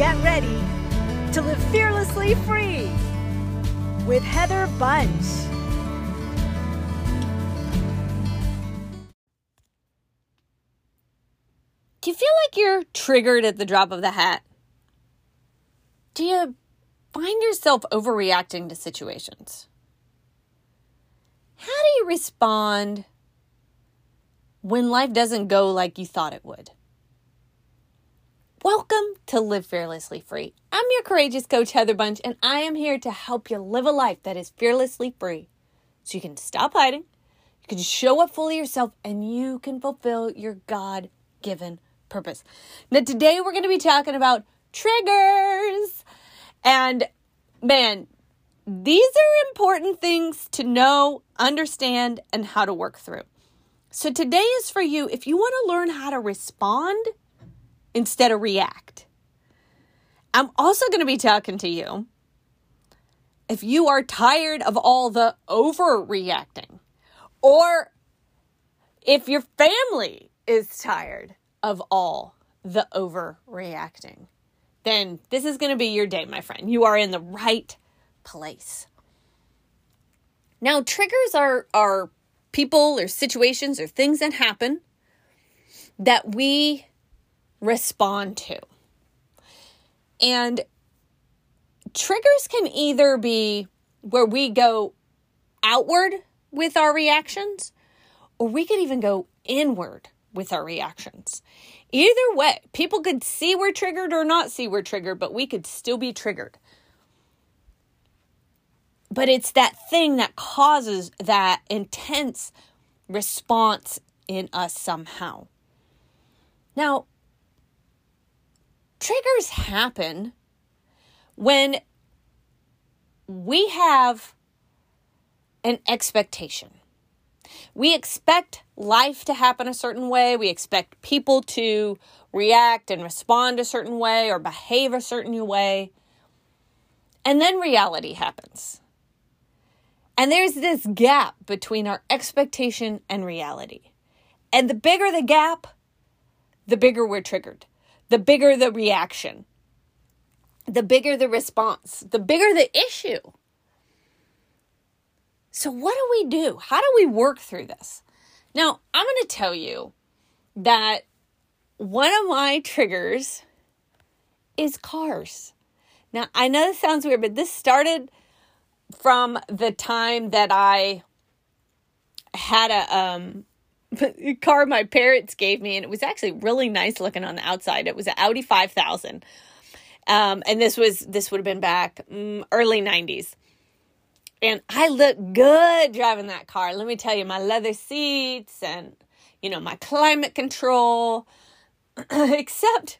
get ready to live fearlessly free with Heather Bunch. Do you feel like you're triggered at the drop of the hat? Do you find yourself overreacting to situations? How do you respond when life doesn't go like you thought it would? Welcome to Live Fearlessly Free. I'm your courageous coach, Heather Bunch, and I am here to help you live a life that is fearlessly free so you can stop hiding, you can show up fully yourself, and you can fulfill your God given purpose. Now, today we're going to be talking about triggers. And man, these are important things to know, understand, and how to work through. So today is for you if you want to learn how to respond instead of react. I'm also going to be talking to you if you are tired of all the overreacting or if your family is tired of all the overreacting, then this is going to be your day, my friend. You are in the right place. Now, triggers are, are people or situations or things that happen that we respond to. And triggers can either be where we go outward with our reactions, or we could even go inward with our reactions. Either way, people could see we're triggered or not see we're triggered, but we could still be triggered. But it's that thing that causes that intense response in us somehow. Now, triggers happen when we have an expectation. We expect life to happen a certain way. We expect people to react and respond a certain way or behave a certain way. And then reality happens. And there's this gap between our expectation and reality. And the bigger the gap, the bigger we're triggered, the bigger the reaction, the bigger the response, the bigger the issue. So, what do we do? How do we work through this? Now, I'm going to tell you that one of my triggers is cars. Now, I know this sounds weird, but this started from the time that I had a um, car my parents gave me, and it was actually really nice looking on the outside. It was an Audi 5000. Um, and this was this would have been back um, early 90s and I look good driving that car. Let me tell you, my leather seats and, you know, my climate control. Except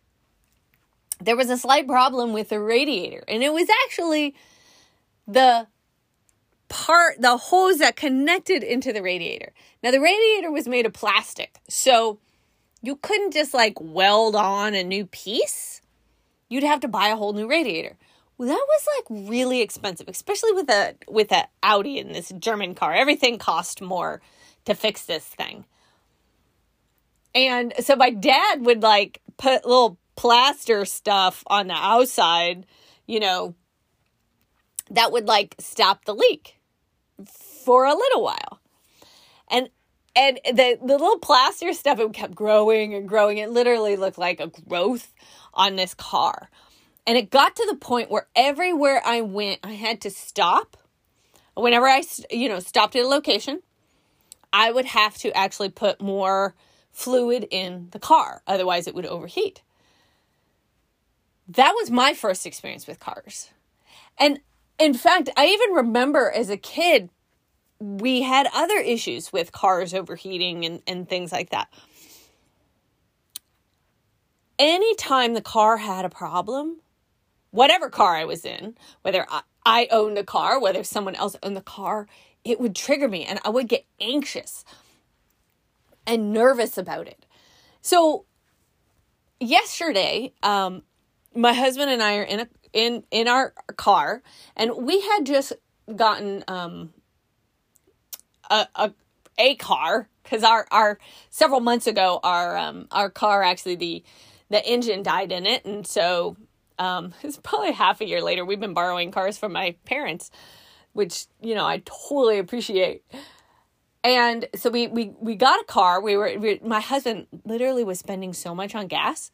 there was a slight problem with the radiator. And it was actually the part, the hose that connected into the radiator. Now, the radiator was made of plastic. So you couldn't just like weld on a new piece. You'd have to buy a whole new radiator. Well, that was like really expensive, especially with a with a Audi in this German car. Everything cost more to fix this thing. And so my dad would like put little plaster stuff on the outside, you know, that would like stop the leak for a little while. And and the, the little plaster stuff it kept growing and growing. It literally looked like a growth on this car. And it got to the point where everywhere I went, I had to stop. Whenever I, you know, stopped at a location, I would have to actually put more fluid in the car. Otherwise, it would overheat. That was my first experience with cars. And in fact, I even remember as a kid, we had other issues with cars overheating and, and things like that. Anytime the car had a problem, whatever car I was in, whether I, owned a car, whether someone else owned the car, it would trigger me and I would get anxious and nervous about it. So yesterday, um, my husband and I are in a in in our car and we had just gotten um a a, a car because our our several months ago our um our car actually the the engine died in it and so um, it's probably half a year later. We've been borrowing cars from my parents, which you know I totally appreciate. And so we we we got a car. We were we, my husband literally was spending so much on gas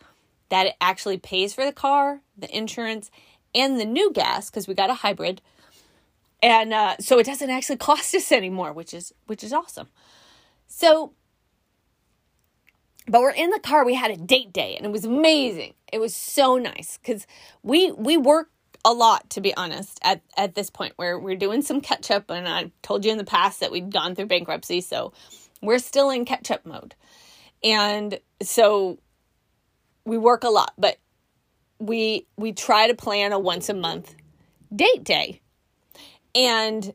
that it actually pays for the car, the insurance, and the new gas because we got a hybrid. And uh, so it doesn't actually cost us anymore, which is which is awesome. So but we're in the car we had a date day and it was amazing it was so nice because we we work a lot to be honest at at this point where we're doing some catch up and i told you in the past that we'd gone through bankruptcy so we're still in catch up mode and so we work a lot but we we try to plan a once a month date day and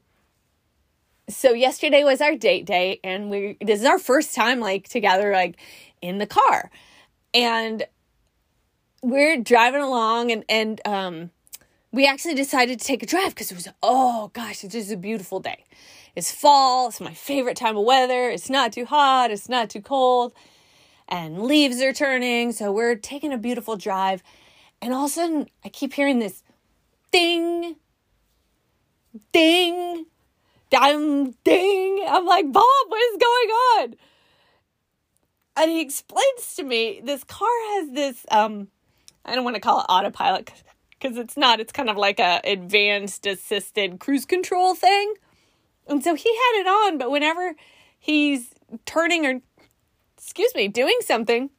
so yesterday was our date day and we this is our first time like together like in the car. And we're driving along and and um we actually decided to take a drive because it was oh gosh, it's just a beautiful day. It's fall, it's my favorite time of weather. It's not too hot, it's not too cold, and leaves are turning, so we're taking a beautiful drive. And all of a sudden, I keep hearing this ding, ding, ding, ding. I'm like, Bob, what is going on? and he explains to me this car has this um I don't want to call it autopilot because it's not. It's kind of like a advanced assisted cruise control thing. And so he had it on, but whenever he's turning or excuse me, doing something,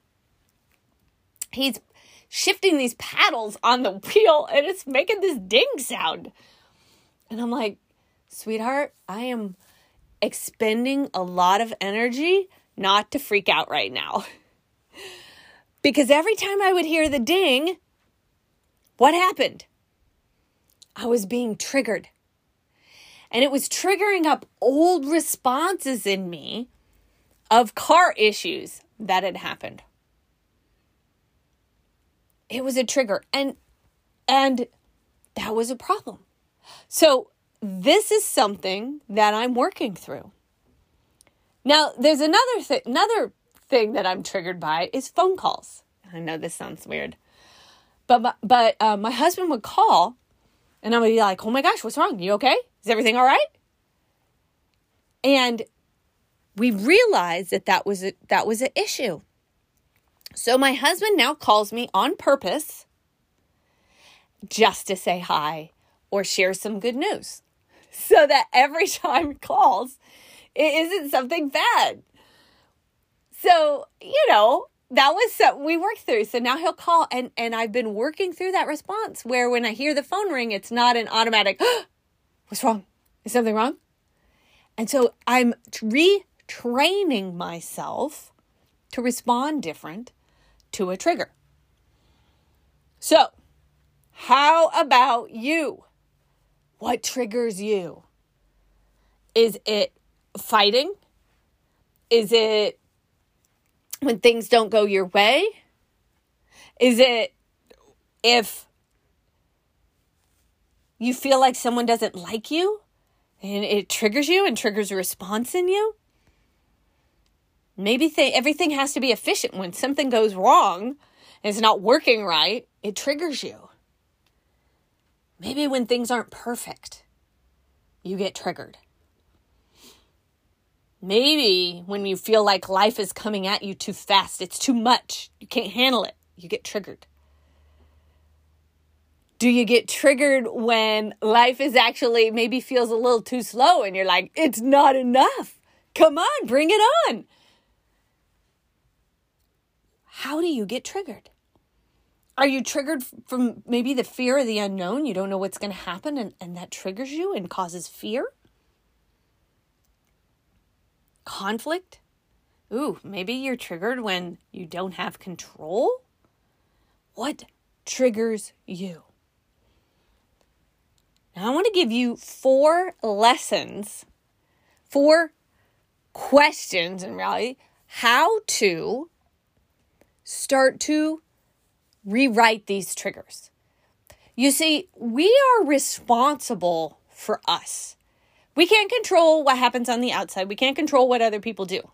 he's shifting these paddles on the wheel and it's making this ding sound. And I'm like, sweetheart, I am expending a lot of energy not to freak out right now. because every time I would hear the ding, what happened? I was being triggered. And it was triggering up old responses in me of car issues that had happened. It was a trigger and and that was a problem. So this is something that I'm working through. Now, there's another thing, another thing that I'm triggered by is phone calls. I know this sounds weird, but but uh, my husband would call, and I would be like, "Oh my gosh, what's wrong? You okay? Is everything all right?" And we realized that that was a, that was an issue. So my husband now calls me on purpose just to say hi or share some good news. So that every time he calls, it isn't something bad. So, you know, that was something we worked through. So now he'll call and and I've been working through that response where when I hear the phone ring, it's not an automatic, what's wrong? Is something wrong? And so I'm retraining myself to respond different to a trigger. So, how about you? What triggers you? Is it fighting? Is it when things don't go your way? Is it if you feel like someone doesn't like you and it triggers you and triggers a response in you? Maybe th- everything has to be efficient. When something goes wrong and it's not working right, it triggers you. Maybe when things aren't perfect, you get triggered. Maybe when you feel like life is coming at you too fast, it's too much, you can't handle it, you get triggered. Do you get triggered when life is actually maybe feels a little too slow and you're like, it's not enough? Come on, bring it on. How do you get triggered? Are you triggered from maybe the fear of the unknown? You don't know what's going to happen and, and that triggers you and causes fear? conflict. Ooh, maybe you're triggered when you don't have control. What triggers you? Now, I want to give you four lessons, four questions in reality, how to start to rewrite these triggers. You see, we are responsible for us. We can't control what happens on the outside. We can't control what other people do.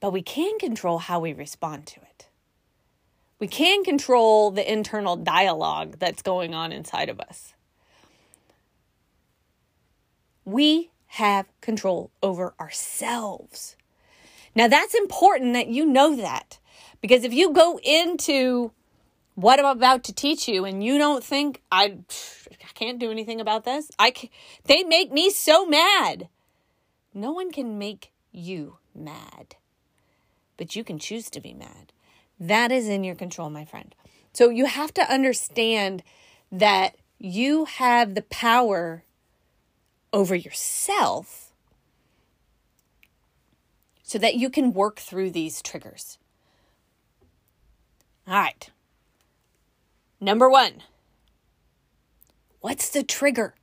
But we can control how we respond to it. We can control the internal dialogue that's going on inside of us. We have control over ourselves. Now, that's important that you know that because if you go into what I'm about to teach you and you don't think I, I can't do anything about this, I can, they make me so mad. No one can make you mad, but you can choose to be mad. That is in your control, my friend. So you have to understand that you have the power over yourself so that you can work through these triggers. All right. Number one, what's the trigger?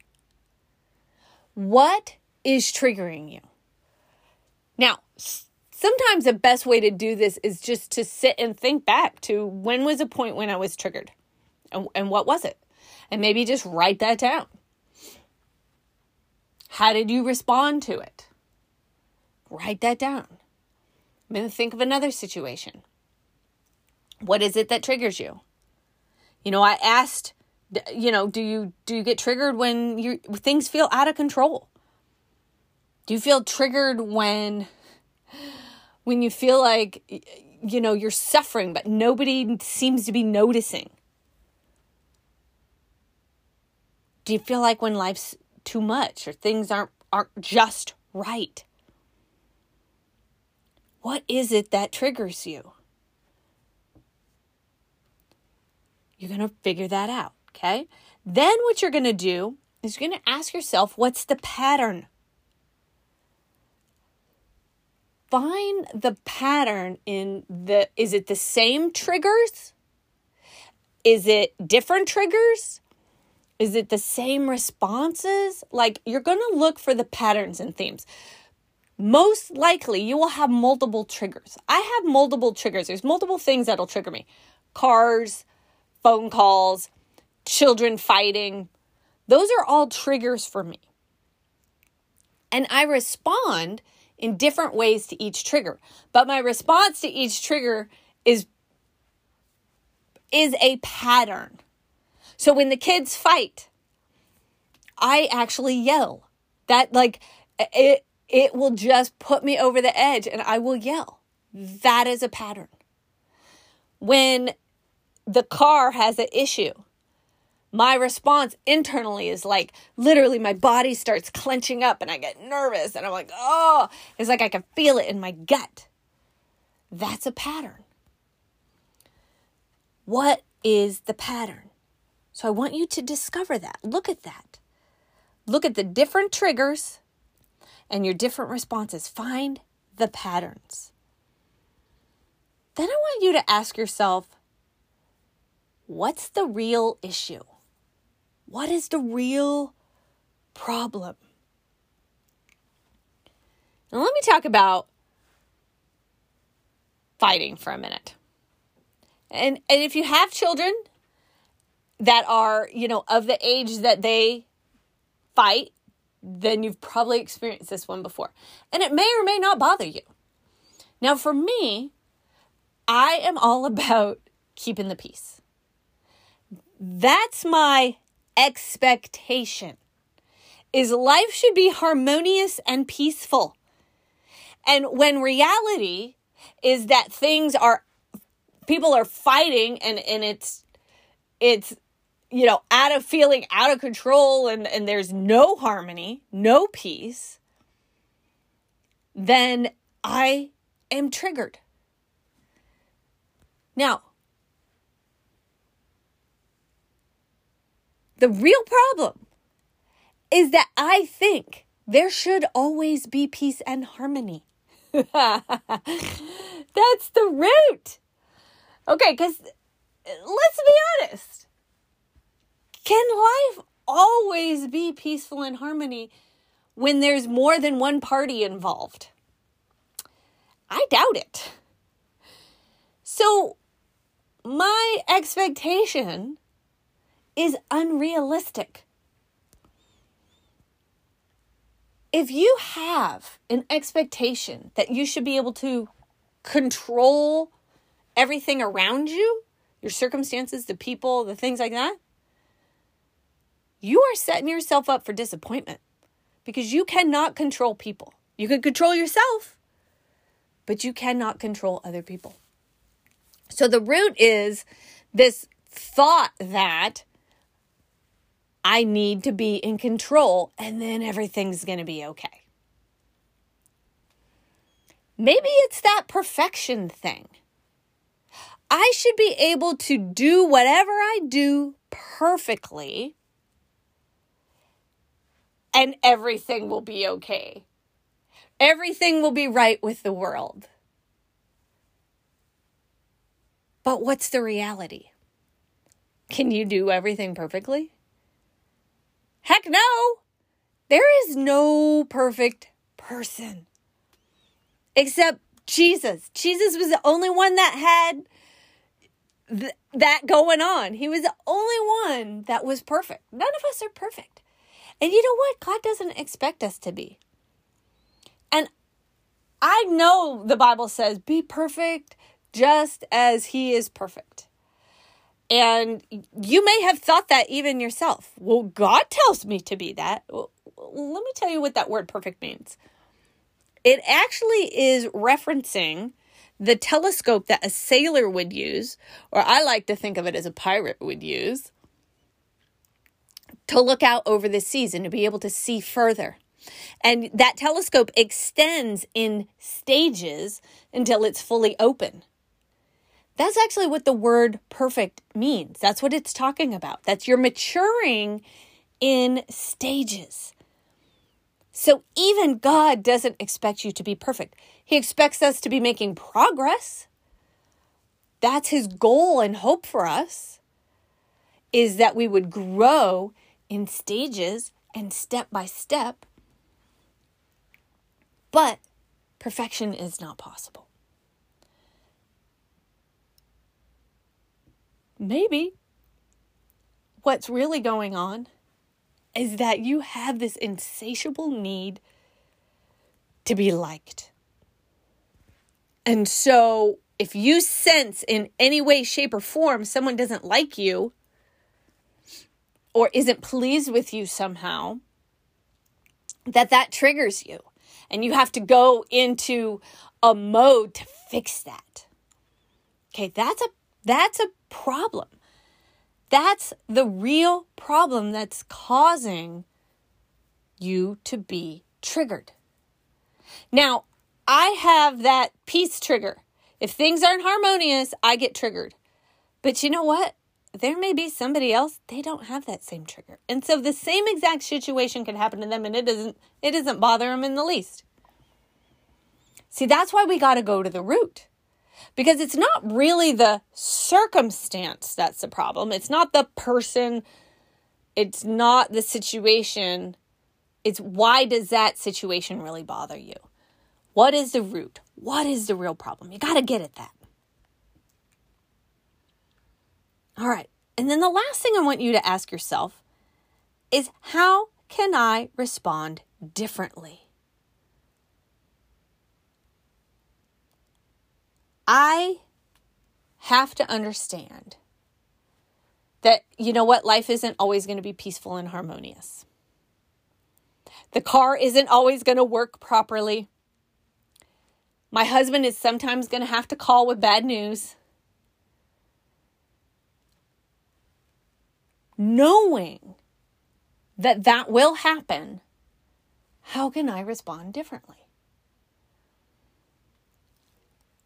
What is triggering you? Now, sometimes the best way to do this is just to sit and think back to when was a point when I was triggered and, and what was it? And maybe just write that down. How did you respond to it? Write that down. I'm going to think of another situation. What is it that triggers you? You know, I asked, you know, do you do you get triggered when you things feel out of control? Do you feel triggered when when you feel like you know you're suffering but nobody seems to be noticing? Do you feel like when life's too much or things aren't aren't just right? What is it that triggers you? You're going to figure that out, okay? Then what you're going to do is you're going to ask yourself what's the pattern? Find the pattern in the is it the same triggers? Is it different triggers? Is it the same responses? Like you're going to look for the patterns and themes. Most likely, you will have multiple triggers. I have multiple triggers. There's multiple things that'll trigger me cars, phone calls, children fighting. Those are all triggers for me. And I respond in different ways to each trigger. But my response to each trigger is is a pattern. So when the kids fight, I actually yell. That like it it will just put me over the edge and I will yell. That is a pattern. When the car has an issue, my response internally is like literally my body starts clenching up and I get nervous and I'm like, oh, it's like I can feel it in my gut. That's a pattern. What is the pattern? So I want you to discover that. Look at that. Look at the different triggers and your different responses. Find the patterns. Then I want you to ask yourself what's the real issue? What is the real problem? Now, let me talk about fighting for a minute. And, and if you have children, that are, you know, of the age that they fight, then you've probably experienced this one before. And it may or may not bother you. Now, for me, I am all about keeping the peace. That's my expectation. Is life should be harmonious and peaceful. And when reality is that things are people are fighting and and it's it's you know, out of feeling out of control and, and there's no harmony, no peace, then I am triggered. Now, the real problem is that I think there should always be peace and harmony. That's the root. Okay, because let's be honest can life always be peaceful and harmony when there's more than one party involved? I doubt it. So, my expectation is unrealistic. If you have an expectation that you should be able to control everything around you, your circumstances, the people, the things like that, you are setting yourself up for disappointment because you cannot control people. You can control yourself, but you cannot control other people. So the root is this thought that I need to be in control and then everything's going to be okay. Maybe it's that perfection thing. I should be able to do whatever I do perfectly and everything will be okay. Everything will be right with the world. But what's the reality? Can you do everything perfectly? Heck no! There is no perfect person except Jesus. Jesus was the only one that had th- that going on. He was the only one that was perfect. None of us are perfect. And you know what? God doesn't expect us to be. And I know the Bible says, be perfect just as He is perfect. And you may have thought that even yourself. Well, God tells me to be that. Well, let me tell you what that word perfect means. It actually is referencing the telescope that a sailor would use, or I like to think of it as a pirate would use, to look out over the season, to be able to see further. And that telescope extends in stages until it's fully open. That's actually what the word perfect means. That's what it's talking about. That's you're maturing in stages. So even God doesn't expect you to be perfect. He expects us to be making progress. That's his goal and hope for us is that we would grow in stages and step by step. But perfection is not possible. Maybe what's really going on is that you have this insatiable need to be liked. And so, if you sense in any way, shape, or form someone doesn't like you or isn't pleased with you somehow, that that triggers you. And you have to go into a mode to fix that. Okay, that's a that's a problem. That's the real problem that's causing you to be triggered. Now, I have that peace trigger. If things aren't harmonious, I get triggered. But you know what? There may be somebody else, they don't have that same trigger. And so the same exact situation can happen to them and it doesn't it doesn't bother them in the least. See, that's why we got to go to the root because it's not really the circumstance that's the problem. It's not the person, it's not the situation. It's why does that situation really bother you? What is the root? What is the real problem? You got to get at that. All right. And then the last thing I want you to ask yourself is how can I respond differently? I have to understand that, you know what, life isn't always going to be peaceful and harmonious. The car isn't always going to work properly. My husband is sometimes going to have to call with bad news. Knowing that that will happen, how can I respond differently?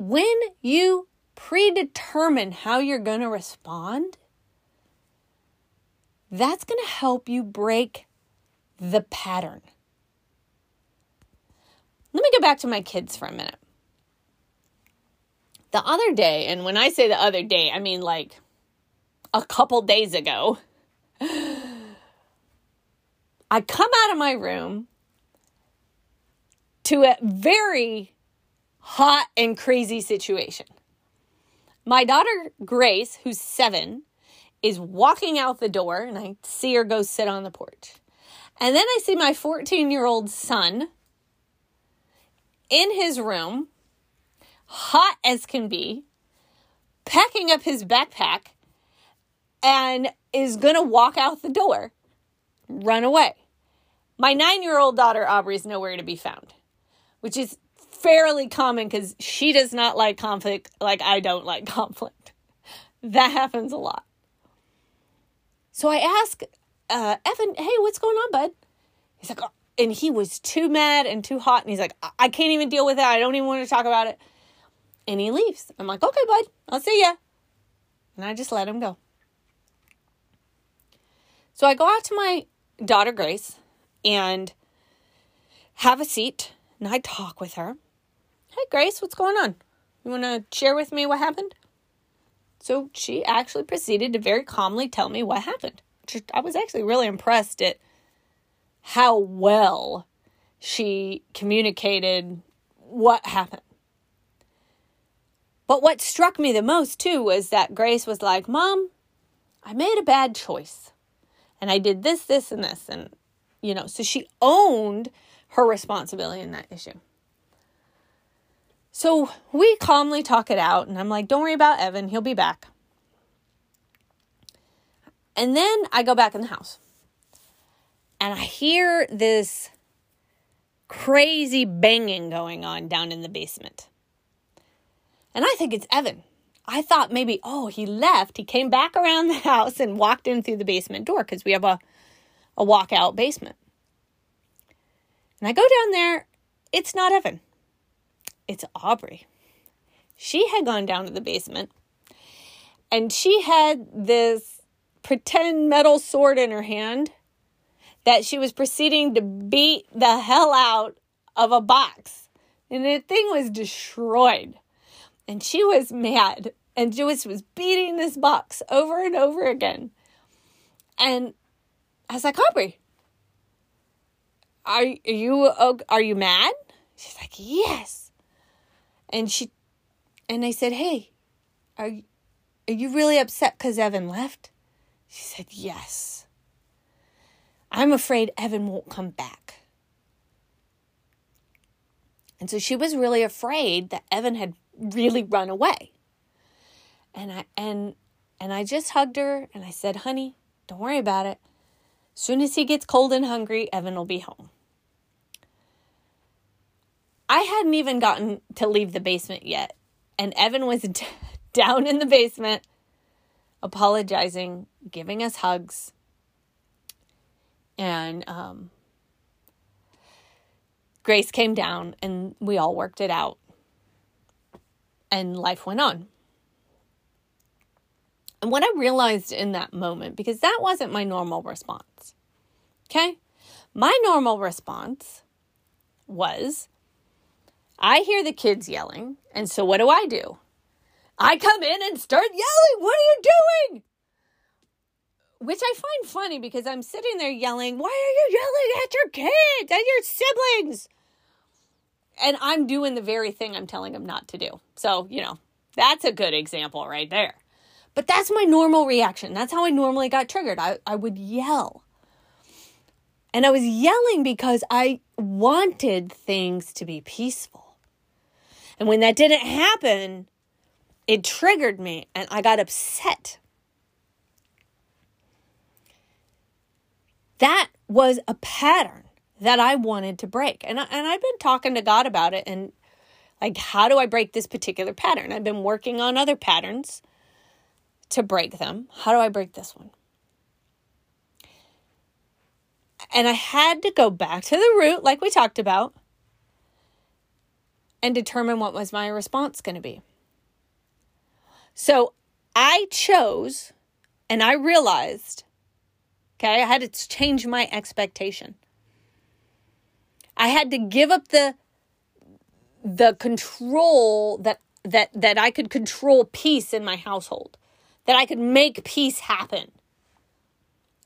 when you predetermine how you're going to respond, that's going to help you break the pattern. Let me go back to my kids for a minute. The other day, and when I say the other day, I mean like a couple days ago, I come out of my room to a very hot and crazy situation. My daughter Grace, who's seven, is walking out the door, and I see her go sit on the porch. And then I see my 14 year old son in his room, hot as can be, packing up his backpack and is going to walk out the door, run away. My nine year old daughter, Aubrey, is nowhere to be found, which is fairly common because she does not like conflict like I don't like conflict. That happens a lot. So I ask uh, Evan, hey, what's going on, bud? He's like, oh, and he was too mad and too hot. And he's like, I-, I can't even deal with that. I don't even want to talk about it. And he leaves. I'm like, okay, bud, I'll see ya. And I just let him go. So I go out to my daughter, Grace, and have a seat and I talk with her. Hey, Grace, what's going on? You want to share with me what happened? So she actually proceeded to very calmly tell me what happened. I was actually really impressed at how well she communicated what happened. But what struck me the most too was that Grace was like, Mom, I made a bad choice. And I did this, this, and this. And, you know, so she owned her responsibility in that issue. So we calmly talk it out. And I'm like, Don't worry about Evan. He'll be back. And then I go back in the house and I hear this crazy banging going on down in the basement. And I think it's Evan. I thought maybe, oh, he left. He came back around the house and walked in through the basement door because we have a, a walkout basement. And I go down there. It's not Evan, it's Aubrey. She had gone down to the basement and she had this pretend metal sword in her hand that she was proceeding to beat the hell out of a box. And the thing was destroyed. And she was mad. And Joyce was beating this box over and over again. And I was like, Aubrey, are, are you are you mad? She's like, yes. And she, and I said, hey, are are you really upset because Evan left? She said, Yes. I'm afraid Evan won't come back. And so she was really afraid that Evan had really run away. And I and and I just hugged her and I said, "Honey, don't worry about it. As soon as he gets cold and hungry, Evan will be home." I hadn't even gotten to leave the basement yet, and Evan was d- down in the basement apologizing, giving us hugs. And um, Grace came down and we all worked it out. And life went on. And what I realized in that moment, because that wasn't my normal response, okay? My normal response was I hear the kids yelling, and so what do I do? I come in and start yelling, What are you doing? Which I find funny because I'm sitting there yelling, Why are you yelling at your kids, at your siblings? And I'm doing the very thing I'm telling them not to do. So, you know, that's a good example right there. But that's my normal reaction. That's how I normally got triggered. I, I would yell. And I was yelling because I wanted things to be peaceful. And when that didn't happen, it triggered me and I got upset. That was a pattern that I wanted to break. And, I, and I've been talking to God about it and like, how do I break this particular pattern? I've been working on other patterns to break them. How do I break this one? And I had to go back to the root, like we talked about, and determine what was my response going to be. So I chose and I realized, okay, I had to change my expectation. I had to give up the the control that that that I could control peace in my household. That I could make peace happen.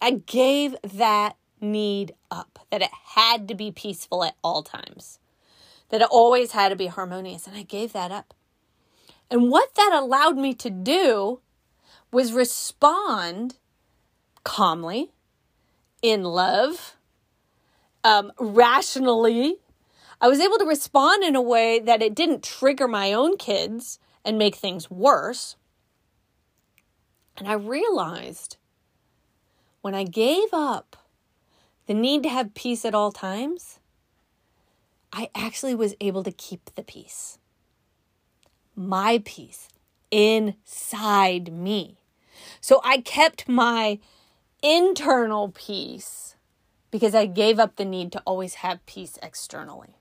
I gave that need up. That it had to be peaceful at all times. That it always had to be harmonious and I gave that up. And what that allowed me to do was respond calmly, in love, um, rationally. I was able to respond in a way that it didn't trigger my own kids and make things worse. And I realized when I gave up the need to have peace at all times, I actually was able to keep the peace. My peace inside me. So I kept my internal peace because I gave up the need to always have peace externally.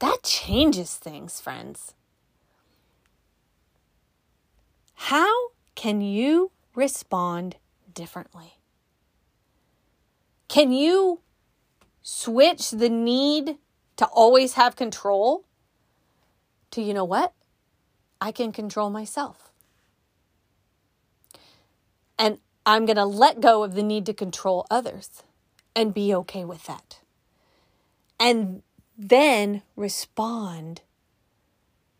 That changes things, friends. How can you respond differently? Can you switch the need to always have control to, you know what? I can control myself. And I'm going to let go of the need to control others and be okay with that. And then respond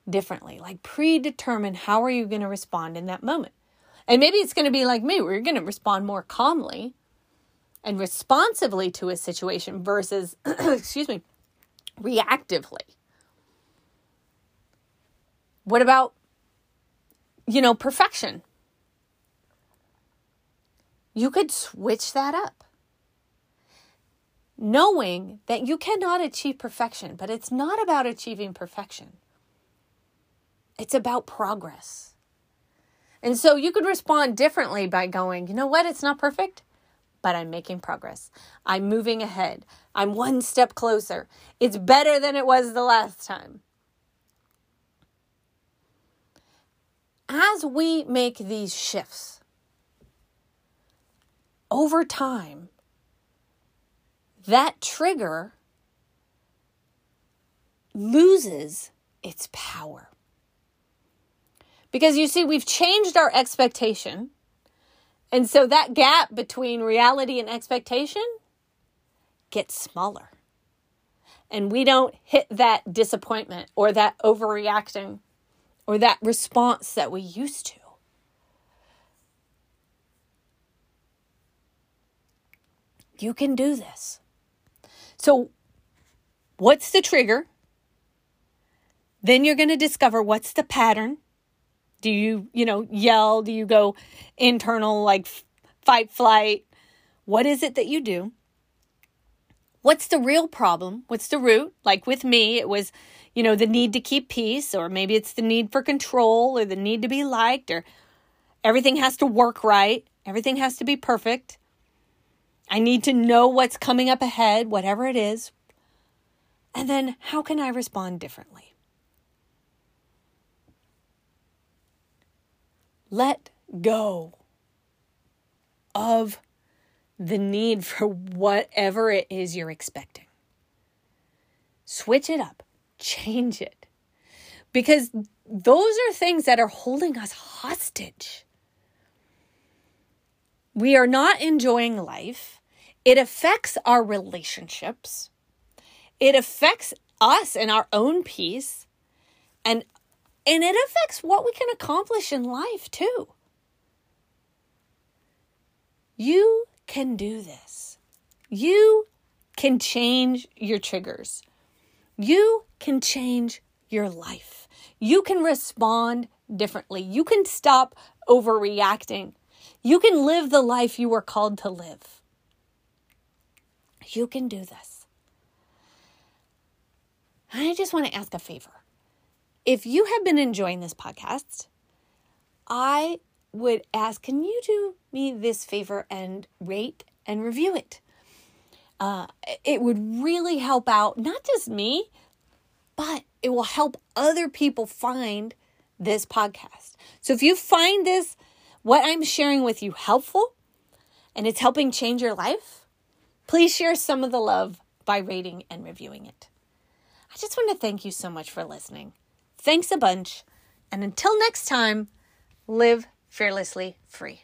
differently. Like predetermine how are you going to respond in that moment. And maybe it's going to be like me, where you're going to respond more calmly and responsively to a situation versus, excuse me, reactively. What about, you know, perfection? You could switch that up. Knowing that you cannot achieve perfection, but it's not about achieving perfection. It's about progress. And so you could respond differently by going, you know what, it's not perfect, but I'm making progress. I'm moving ahead. I'm one step closer. It's better than it was the last time. As we make these shifts over time, that trigger loses its power. Because you see, we've changed our expectation. And so that gap between reality and expectation gets smaller. And we don't hit that disappointment or that overreacting or that response that we used to. You can do this. So, what's the trigger? Then you're going to discover what's the pattern. Do you, you know, yell? Do you go internal, like fight, flight? What is it that you do? What's the real problem? What's the root? Like with me, it was, you know, the need to keep peace, or maybe it's the need for control, or the need to be liked, or everything has to work right, everything has to be perfect. I need to know what's coming up ahead, whatever it is. And then how can I respond differently? Let go of the need for whatever it is you're expecting. Switch it up, change it. Because those are things that are holding us hostage. We are not enjoying life. It affects our relationships. It affects us and our own peace. And and it affects what we can accomplish in life too. You can do this. You can change your triggers. You can change your life. You can respond differently. You can stop overreacting. You can live the life you were called to live. You can do this. I just want to ask a favor if you have been enjoying this podcast, I would ask can you do me this favor and rate and review it? Uh, it would really help out not just me, but it will help other people find this podcast. So if you find this, what I'm sharing with you, helpful and it's helping change your life, please share some of the love by rating and reviewing it. I just want to thank you so much for listening. Thanks a bunch. And until next time, live fearlessly free.